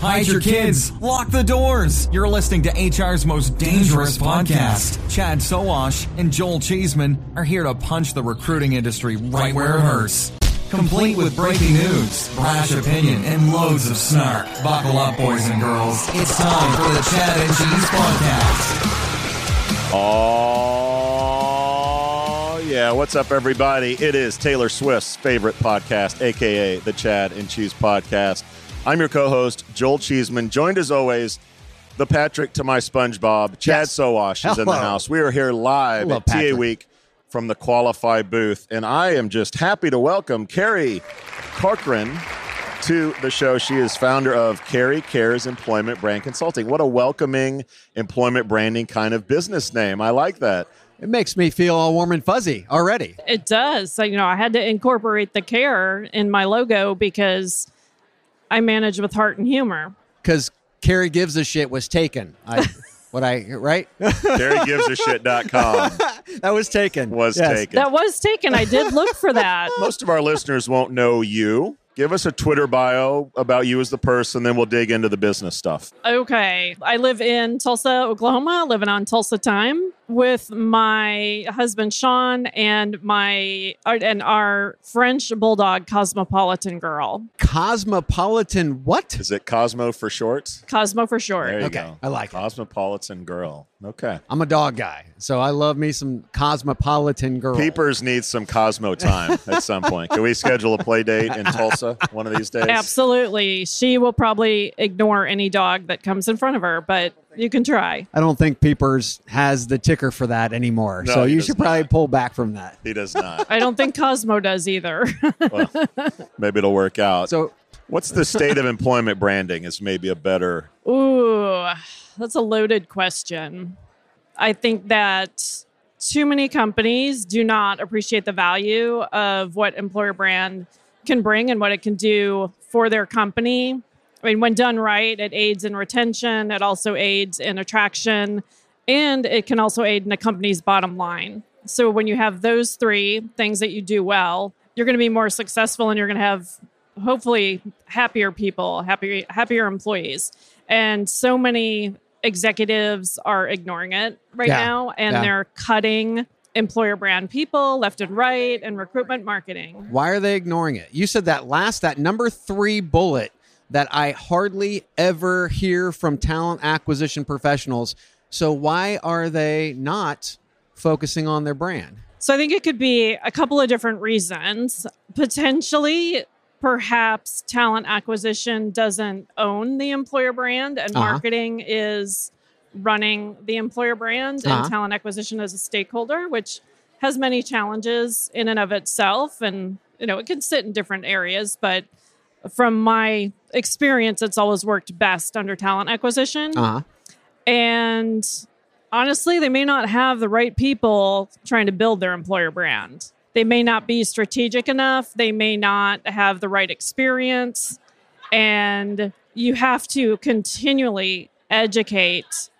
hide your kids, lock the doors. You're listening to HR's most dangerous podcast. Chad Sowash and Joel Cheeseman are here to punch the recruiting industry right where it hurts. Complete with breaking news, brash opinion, and loads of snark. Buckle up, boys and girls. It's time for the Chad and Cheese Podcast. Oh, yeah. What's up, everybody? It is Taylor Swift's favorite podcast, aka the Chad and Cheese Podcast. I'm your co host, Joel Cheeseman, joined as always, the Patrick to my SpongeBob, Chad Yes. Sowash is in the house. We are here live Hello, at TA Week from the Qualifi booth, and I am just happy to welcome Carrie Corcoran to the show. She is founder of Carrie Cares Employment Brand Consulting. What a welcoming employment branding kind of business name. I like that. It makes me feel all warm and fuzzy already. It does. So, you know, I had to incorporate the care in my logo because I manage with heart and humor. Because Carrie gives a shit was taken. I, what I right? CarrieGivesAShit.com that was taken. was Yes. taken. That was taken. I did look for that. Most of our listeners won't know you. Give us a Twitter bio about you as the person, then we'll dig into the business stuff. Okay. I live in Tulsa, Oklahoma, living on Tulsa time with my husband Sean and my uh, and our French bulldog cosmopolitan girl. Cosmopolitan what? Is it Cosmo for short? Cosmo for short. There you Okay, go. I like it. Cosmopolitan girl. Okay. I'm a dog guy, so I love me some cosmopolitan girl. Peepers needs some Cosmo time at some point. Can we schedule a play date in Tulsa one of these days? Absolutely. She will probably ignore any dog that comes in front of her, but you can try. I don't think Peepers has the ticker for that anymore, No, so you should probably not. pull back from that. He does not. I don't think Cosmo does either. Well, maybe it'll work out. So What's the state of employment branding? Is maybe a better. Ooh, that's a loaded question. I think that too many companies do not appreciate the value of what employer brand can bring and what it can do for their company. I mean, when done right, it aids in retention, it also aids in attraction, and it can also aid in a company's bottom line. So, when you have those three things that you do well, you're going to be more successful and you're going to have hopefully happier people, happier happier employees. And so many executives are ignoring it right Yeah. now and Yeah. they're cutting employer brand people left and right and recruitment marketing. Why are they ignoring it? You said that last, that number three bullet that I hardly ever hear from talent acquisition professionals. So why are they not focusing on their brand? So I think it could be a couple of different reasons. Potentially, perhaps talent acquisition doesn't own the employer brand and Uh-huh. marketing is running the employer brand Uh-huh. and talent acquisition as a stakeholder, which has many challenges in and of itself. And, you know, it can sit in different areas, but from my experience, it's always worked best under talent acquisition. Uh huh. And honestly, they may not have the right people trying to build their employer brand. They may not be strategic enough. They may not have the right experience. And you have to continually educate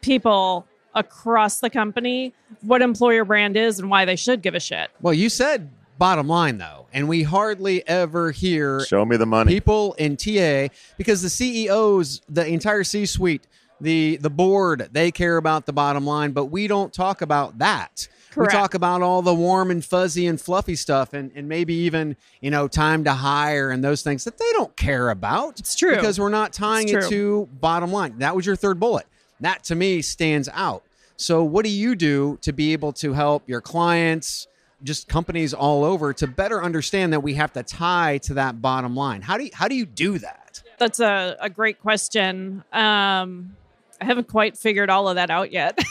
people across the company what employer brand is and why they should give a shit. Well, you said bottom line though, and we hardly ever hear Show me the money. people in TA because the CEOs, the entire C-suite, the the board, they care about the bottom line, but we don't talk about that. Correct. We talk about all the warm and fuzzy and fluffy stuff and, and maybe even, you know, time to hire and those things that they don't care about. It's true. Because we're not tying it to bottom line. That was your third bullet. That to me stands out. So what do you do to be able to help your clients, just companies all over to better understand that we have to tie to that bottom line? How do you, how do you do that? That's a, a great question. Um, I haven't quite figured all of that out yet.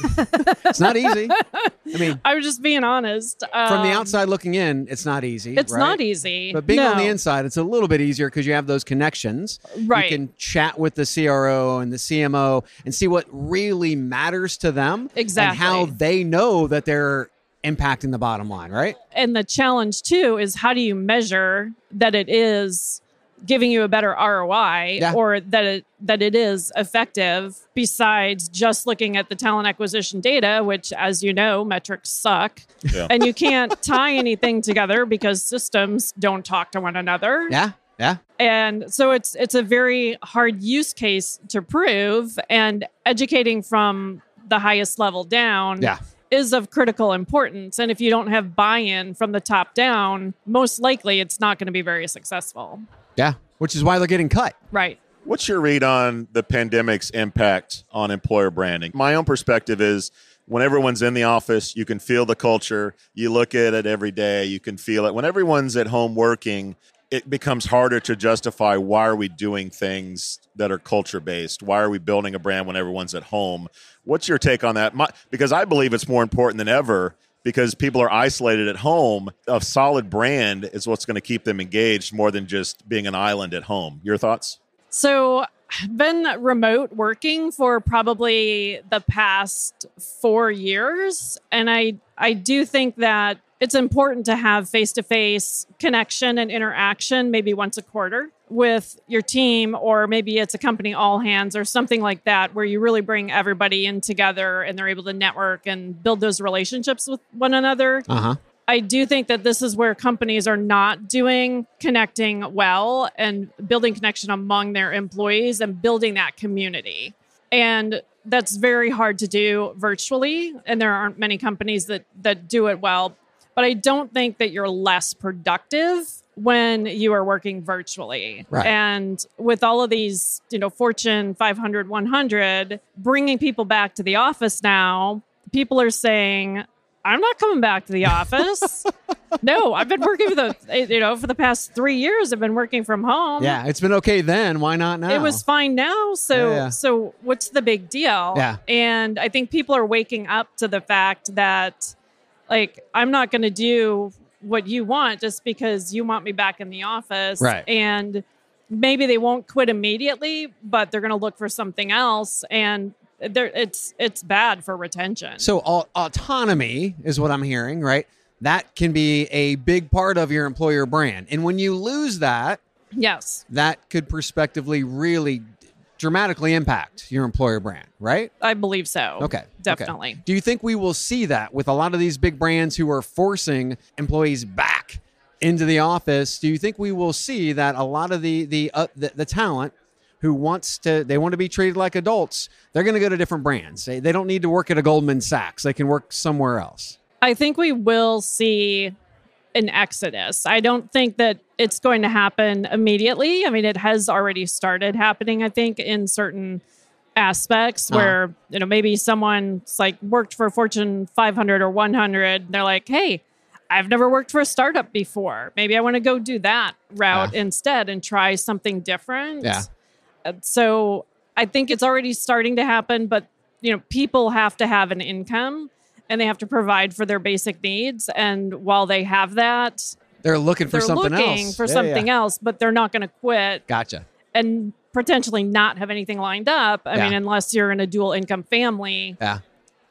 It's not easy. I mean, I was just being honest. from the Um, outside looking in, it's not easy. it's right? not easy. But being on the inside, it's a little bit easier because you have those connections. Right. You can chat with the CRO and the CMO and see what really matters to them. Exactly. And how they know that they're impacting the bottom line, right? and the challenge too is how do you measure that it is giving you a better ROI Yeah. or that it that it is effective besides just looking at the talent acquisition data which as you know metrics suck Yeah. and you can't tie anything together because systems don't talk to one another Yeah. Yeah. And so it's it's a very hard use case to prove and educating from the highest level down Yeah. Is of critical importance. And if you don't have buy-in from the top down, most likely it's not going to be very successful. Yeah. Which is why they're getting cut. Right. What's your read on the pandemic's impact on employer branding? My own perspective is when everyone's in the office, you can feel the culture. You look at it every day, you can feel it. When everyone's at home working, it becomes harder to justify why are we doing things that are culture based? Why are we building a brand when everyone's at home? What's your take on that? My, because I believe it's more important than ever because people are isolated at home. A solid brand is what's going to keep them engaged more than just being an island at home. Your thoughts? So I've been remote working for probably the past four years. And I I do think that it's important to have face-to-face connection and interaction maybe once a quarter with your team or maybe it's a company all hands or something like that where you really bring everybody in together and they're able to network and build those relationships with one another Uh-huh. I do think that this is where companies are not doing connecting well and building connection among their employees and building that community. And that's very hard to do virtually and there aren't many companies that that do it well. But I don't think that you're less productive when you are working virtually. Right. And with all of these, you know, Fortune 500, 100, bringing people back to the office now, people are saying, I'm not coming back to the office. no, I've been working for the eh, you know for the past three years. I've been working from home. Yeah. It's been okay then. Why not now? It was fine now. So Yeah, yeah. so what's the big deal? Yeah. And I think people are waking up to the fact that like I'm not going to do what you want just because you want me back in the office. Right. And maybe they won't quit immediately, but they're going to look for something else and there it's it's bad for retention. So au- autonomy is what I'm hearing, right? That can be a big part of your employer brand. And when you lose that, yes. that could prospectively really dramatically impact your employer brand, right? I believe so. Okay. okay. Definitely. Do you think we will see that with a lot of these big brands who are forcing employees back into the office? Do you think we will see that a lot of the the uh, the, the talent who wants to they want to be treated like adults, they're going to go to different brands. They, they don't need to work at a Goldman Sachs. They can work somewhere else. I think we will see an exodus. I don't think that it's going to happen immediately. I mean, it has already started happening, I think, in certain aspects Uh-huh. where, you know, maybe someone's like worked for Fortune 500 or 100. They're like, hey, I've never worked for a startup before. Maybe I want to go do that route Yeah. instead and try something different. Yeah. Uh, So I think it's already starting to happen, but you know, people have to have an income and they have to provide for their basic needs. And while they have that, They're looking for they're something looking else. for Yeah, something yeah. else, but they're not going to quit Gotcha. and potentially not have anything lined up. I Yeah. mean, unless you're in a dual income family, Yeah.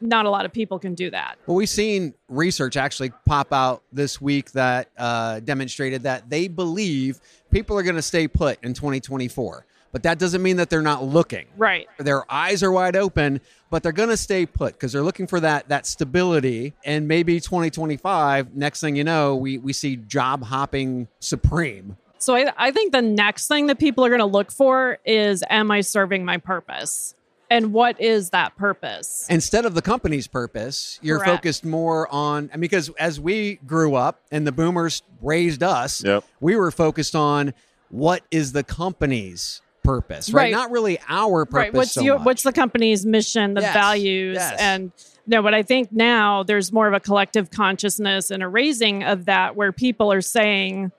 not a lot of people can do that. Well, we've seen research actually pop out this week that uh, demonstrated that they believe people are going to stay put in 2024. But that doesn't mean that they're not looking. Right. Their eyes are wide open, but they're going to stay put because they're looking for that that stability. And maybe 2025, next thing you know, we we see job hopping supreme. So I, I think the next thing that people are going to look for is, am I serving my purpose? And what is that purpose? instead of the company's purpose, you're Correct. focused more on I mean, because as we grew up and the boomers raised us, Yep. we were focused on what is the company's purpose, right? Right. Not really our purpose. right what's so your much. what's the company's mission the Yes, values yes. and no but i think now there's more of a collective consciousness and a raising of that where people are saying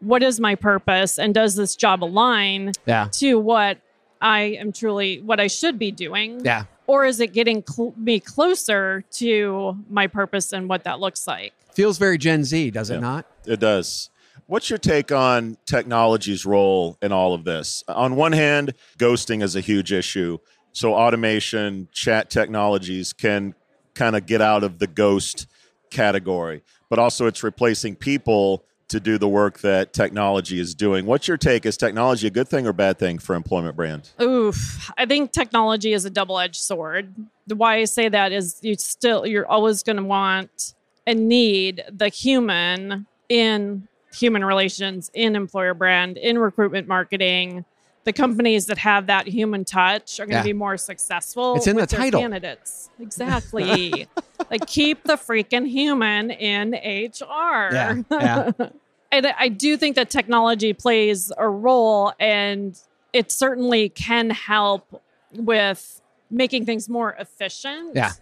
what is my purpose and does this job align yeah, to what i am truly what i should be doing yeah. or is it getting cl- me closer to my purpose and what that looks like Feels very Gen Z, does it not? It does. What's your take on technology's role in all of this? On one hand, ghosting is a huge issue. So, automation, chat technologies can kind of get out of the ghost category, but also it's replacing people to do the work that technology is doing. What's your take? Is technology a good thing or bad thing for employment brand? Oof. I think technology is a double-edged sword. Why I say that is you still you're always going to want and need the human in human relations in employer brand, in recruitment marketing. The companies that have that human touch are going to Yeah. be more successful. It's in the title. Candidates, exactly. like keep the freaking human in HR. Yeah. Yeah. and I do think that technology plays a role and it certainly can help with making things more efficient. Yeah.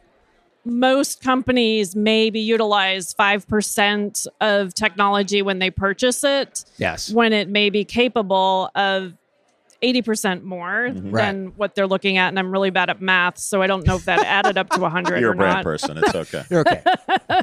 Most companies maybe utilize 5% of technology when they purchase it, yes. when it may be capable of 80% more Mm-hmm. Right. than what they're looking at. And I'm really bad at math, so I don't know if that added up to 100 You're or a brand not person. It's okay. You're okay.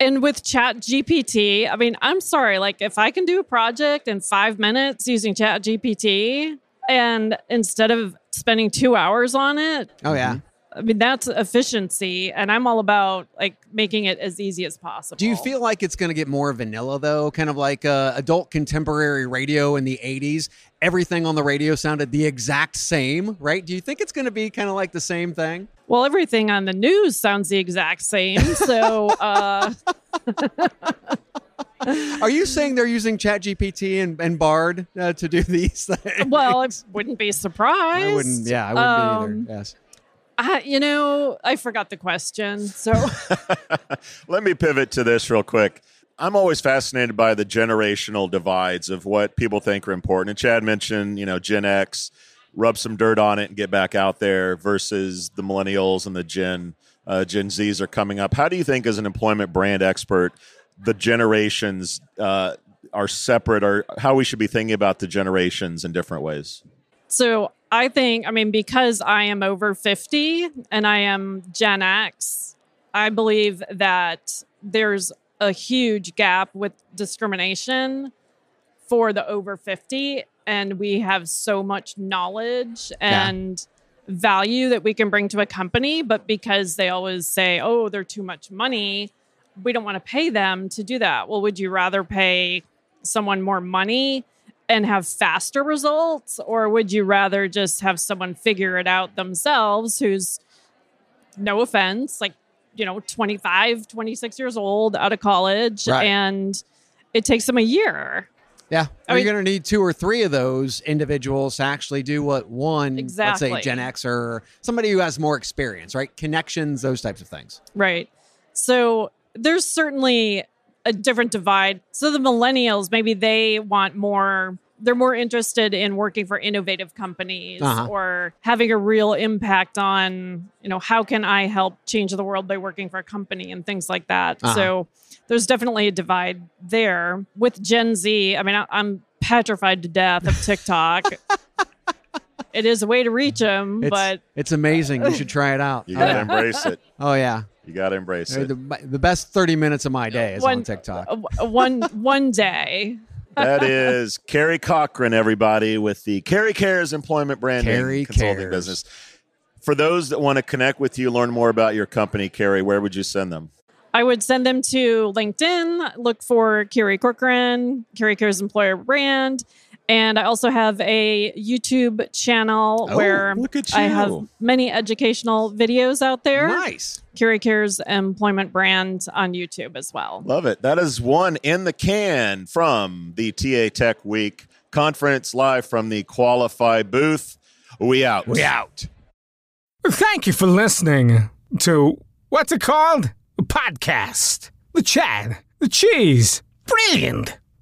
and with chat gpt i mean i'm sorry like if i can do a project in five minutes using chat gpt and instead of spending two hours on it Oh yeah. I mean that's efficiency and i'm all about like making it as easy as possible Do you feel like it's going to get more vanilla though? Kind of like uh, adult contemporary radio in the 80s. Everything on the radio sounded the exact same, right? Do you think it's going to be kind of like the same thing? well everything on the news sounds the exact same so uh Are you saying they're using ChatGPT and, and Bard uh, to do these things? well i wouldn't be surprised I wouldn't. Yeah, I wouldn't Um, be either. Yes. I, you know i forgot the question so Let me pivot to this real quick. I'm always fascinated by the generational divides of what people think are important. And Chad mentioned, you know, Gen X, rub some dirt on it and get back out there versus the millennials and the Gen uh, Gen Zs are coming up. How do you think, as an employment brand expert, the generations uh, are separate, or how we should be thinking about the generations in different ways? So I think, I mean, because I am over 50 and I am Gen X, I believe that there's a huge gap with discrimination for the over 50. And we have so much knowledge and value that we can bring to a company. But because they always say, oh, they're too much money, we don't want to pay them to do that. Well, would you rather pay someone more money and have faster results or would you rather just have someone figure it out themselves who's no offense like you know 25 26 years old out of college Right. and it takes them a year Yeah. I you're going to need two or three of those individuals to actually do what one, let's say Gen X or somebody who has more experience, right? Connections, those types of things. right so there's certainly a different divide so the millennials maybe they want more they're more interested in working for innovative companies Uh-huh. or having a real impact on you know how can i help change the world by working for a company and things like that Uh-huh. so there's definitely a divide there with gen z i mean I, i'm petrified to death of tiktok it is a way to reach them It's, but it's amazing. You should try it out. You Oh, got to yeah. embrace it. Oh, yeah. You got to embrace it. The, the best 30 minutes of my day is on TikTok. uh, one one day That is Carrie Cochran, everybody, with the Carrie Cares Employment Branding Carrie Consulting Cares. Business. For those that want to connect with you, learn more about your company, Carrie, where would you send them? I would send them to LinkedIn, look for Carrie Corcoran, Carrie Cares Employer Brand. And I also have a YouTube channel Oh, where look at I have many educational videos out there. Nice. Carrie Cares Employment Brand on YouTube as well. Love it. That is one in the can from the TA Tech Week conference live from the Qualifi booth. We out. We out. Thank you for listening to what's it called? A podcast. The Chad. The Cheese. Brilliant.